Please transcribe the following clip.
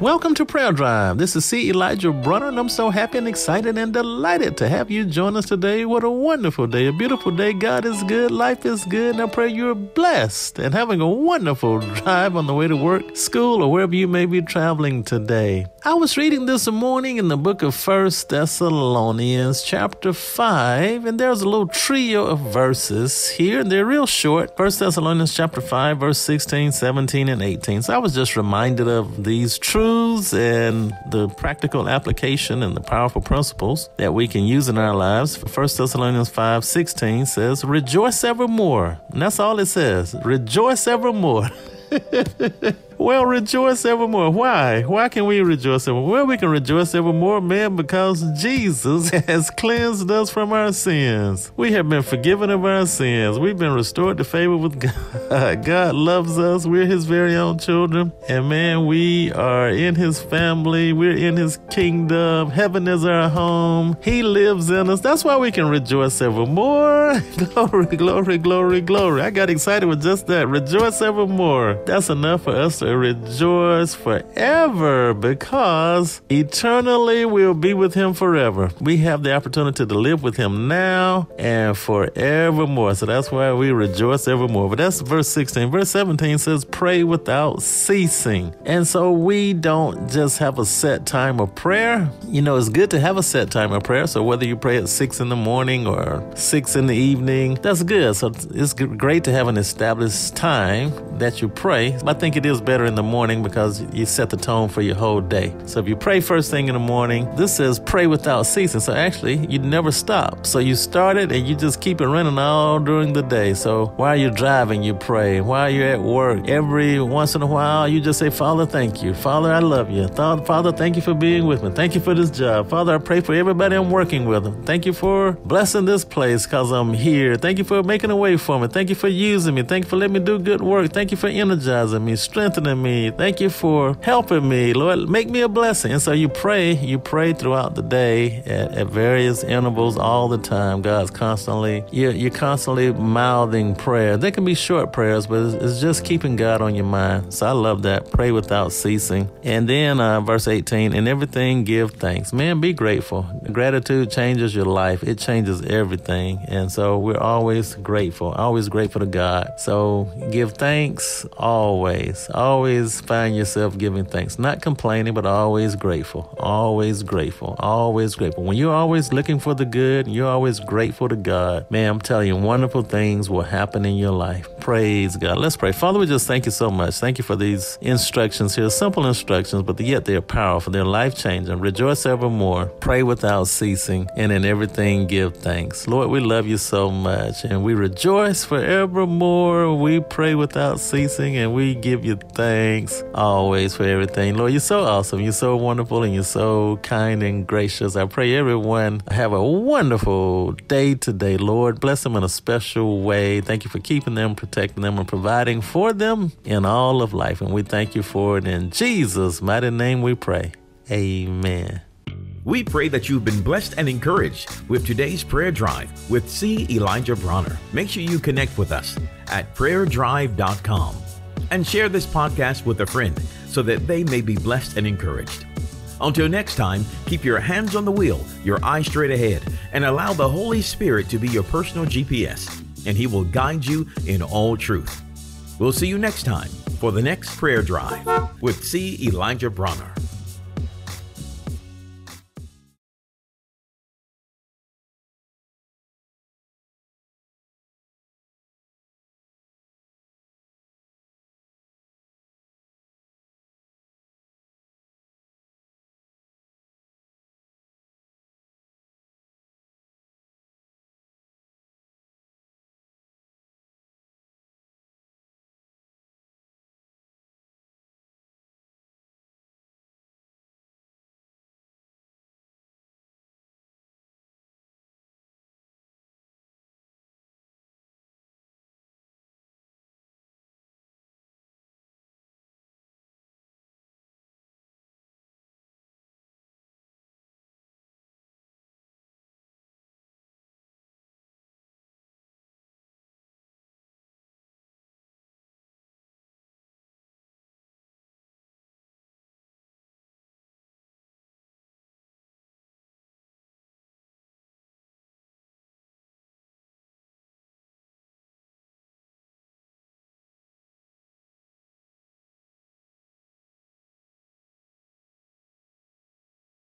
Welcome to Prayer Drive. This is C. Elijah Bronner, and I'm so happy and excited and delighted to have you join us today. What a wonderful day, a beautiful day. God is good, life is good, and I pray you're blessed and having a wonderful drive on the way to work, school, or wherever you may be traveling today. I was reading this morning in the book of First Thessalonians, chapter 5, and there's a little trio of verses here, and they're real short. First Thessalonians, chapter 5, verse 16, 17, and 18. So I was just reminded of these truths and the practical application and the powerful principles that we can use in our lives. 1 Thessalonians 5 16 says, Rejoice evermore. And that's all it says. Rejoice evermore. Well, rejoice evermore. Why? Why can we rejoice evermore? Well, we can rejoice evermore, man, because Jesus has cleansed us from our sins. We have been forgiven of our sins. We've been restored to favor with God. God loves us. We're His very own children. And man, we are in His family. We're in His kingdom. Heaven is our home. He lives in us. That's why we can rejoice evermore. glory, glory, glory, glory. I got excited with just that. Rejoice evermore. That's enough for us to rejoice forever because eternally we'll be with him forever. We have the opportunity to live with him now and forevermore. So that's why we rejoice evermore. But that's verse 16. Verse 17 says, pray without ceasing. And so we don't just have a set time of prayer. You know, it's good to have a set time of prayer. So whether you pray at six in the morning or six in the evening, that's good. So it's great to have an established time that you pray. I think it is better better in the morning because you set the tone for your whole day. So if you pray first thing in the morning, this says pray without ceasing. So actually, you never stop. So you start it and you just keep it running all during the day. So while you're driving, you pray. While you're at work, every once in a while, you just say, Father, thank you. Father, I love you. Father, thank you for being with me. Thank you for this job. Father, I pray for everybody I'm working with. Thank you for blessing this place because I'm here. Thank you for making a way for me. Thank you for using me. Thank you for letting me do good work. Thank you for energizing me, strengthening strengthening me. Thank you for helping me. Lord, make me a blessing. And so you pray, you pray throughout the day at, at various intervals all the time. God's constantly, you're, you're constantly mouthing prayer. They can be short prayers, but it's, it's, just keeping God on your mind. So I love that. Pray without ceasing. And then uh, verse 18, in everything give thanks. Man, be grateful. Gratitude changes your life. It changes everything. And so we're always grateful, always grateful to God. So give thanks always, always always find yourself giving thanks, not complaining, but always grateful, always grateful, always grateful. When you're always looking for the good, you're always grateful to God. Man, I'm telling you, wonderful things will happen in your life. Praise God. Let's pray. Father, we just thank you so much. Thank you for these instructions here, simple instructions, but yet they're powerful. They're life changing. Rejoice evermore. Pray without ceasing, and in everything give thanks. Lord, we love you so much, and we rejoice forevermore. We pray without ceasing, and we give you thanks thanks always for everything. Lord, you're so awesome. You're so wonderful and you're so kind and gracious. I pray everyone have a wonderful day today, Lord. Bless them in a special way. Thank you for keeping them, protecting them, and providing for them in all of life. And we thank you for it. In Jesus' mighty name we pray. Amen. We pray that you've been blessed and encouraged with today's prayer drive with C. Elijah Bronner. Make sure you connect with us at prayerdrive.com and share this podcast with a friend so that they may be blessed and encouraged. Until next time, keep your hands on the wheel, your eyes straight ahead, and allow the Holy Spirit to be your personal GPS, and He will guide you in all truth. We'll see you next time for the next prayer drive with C. Elijah Bronner.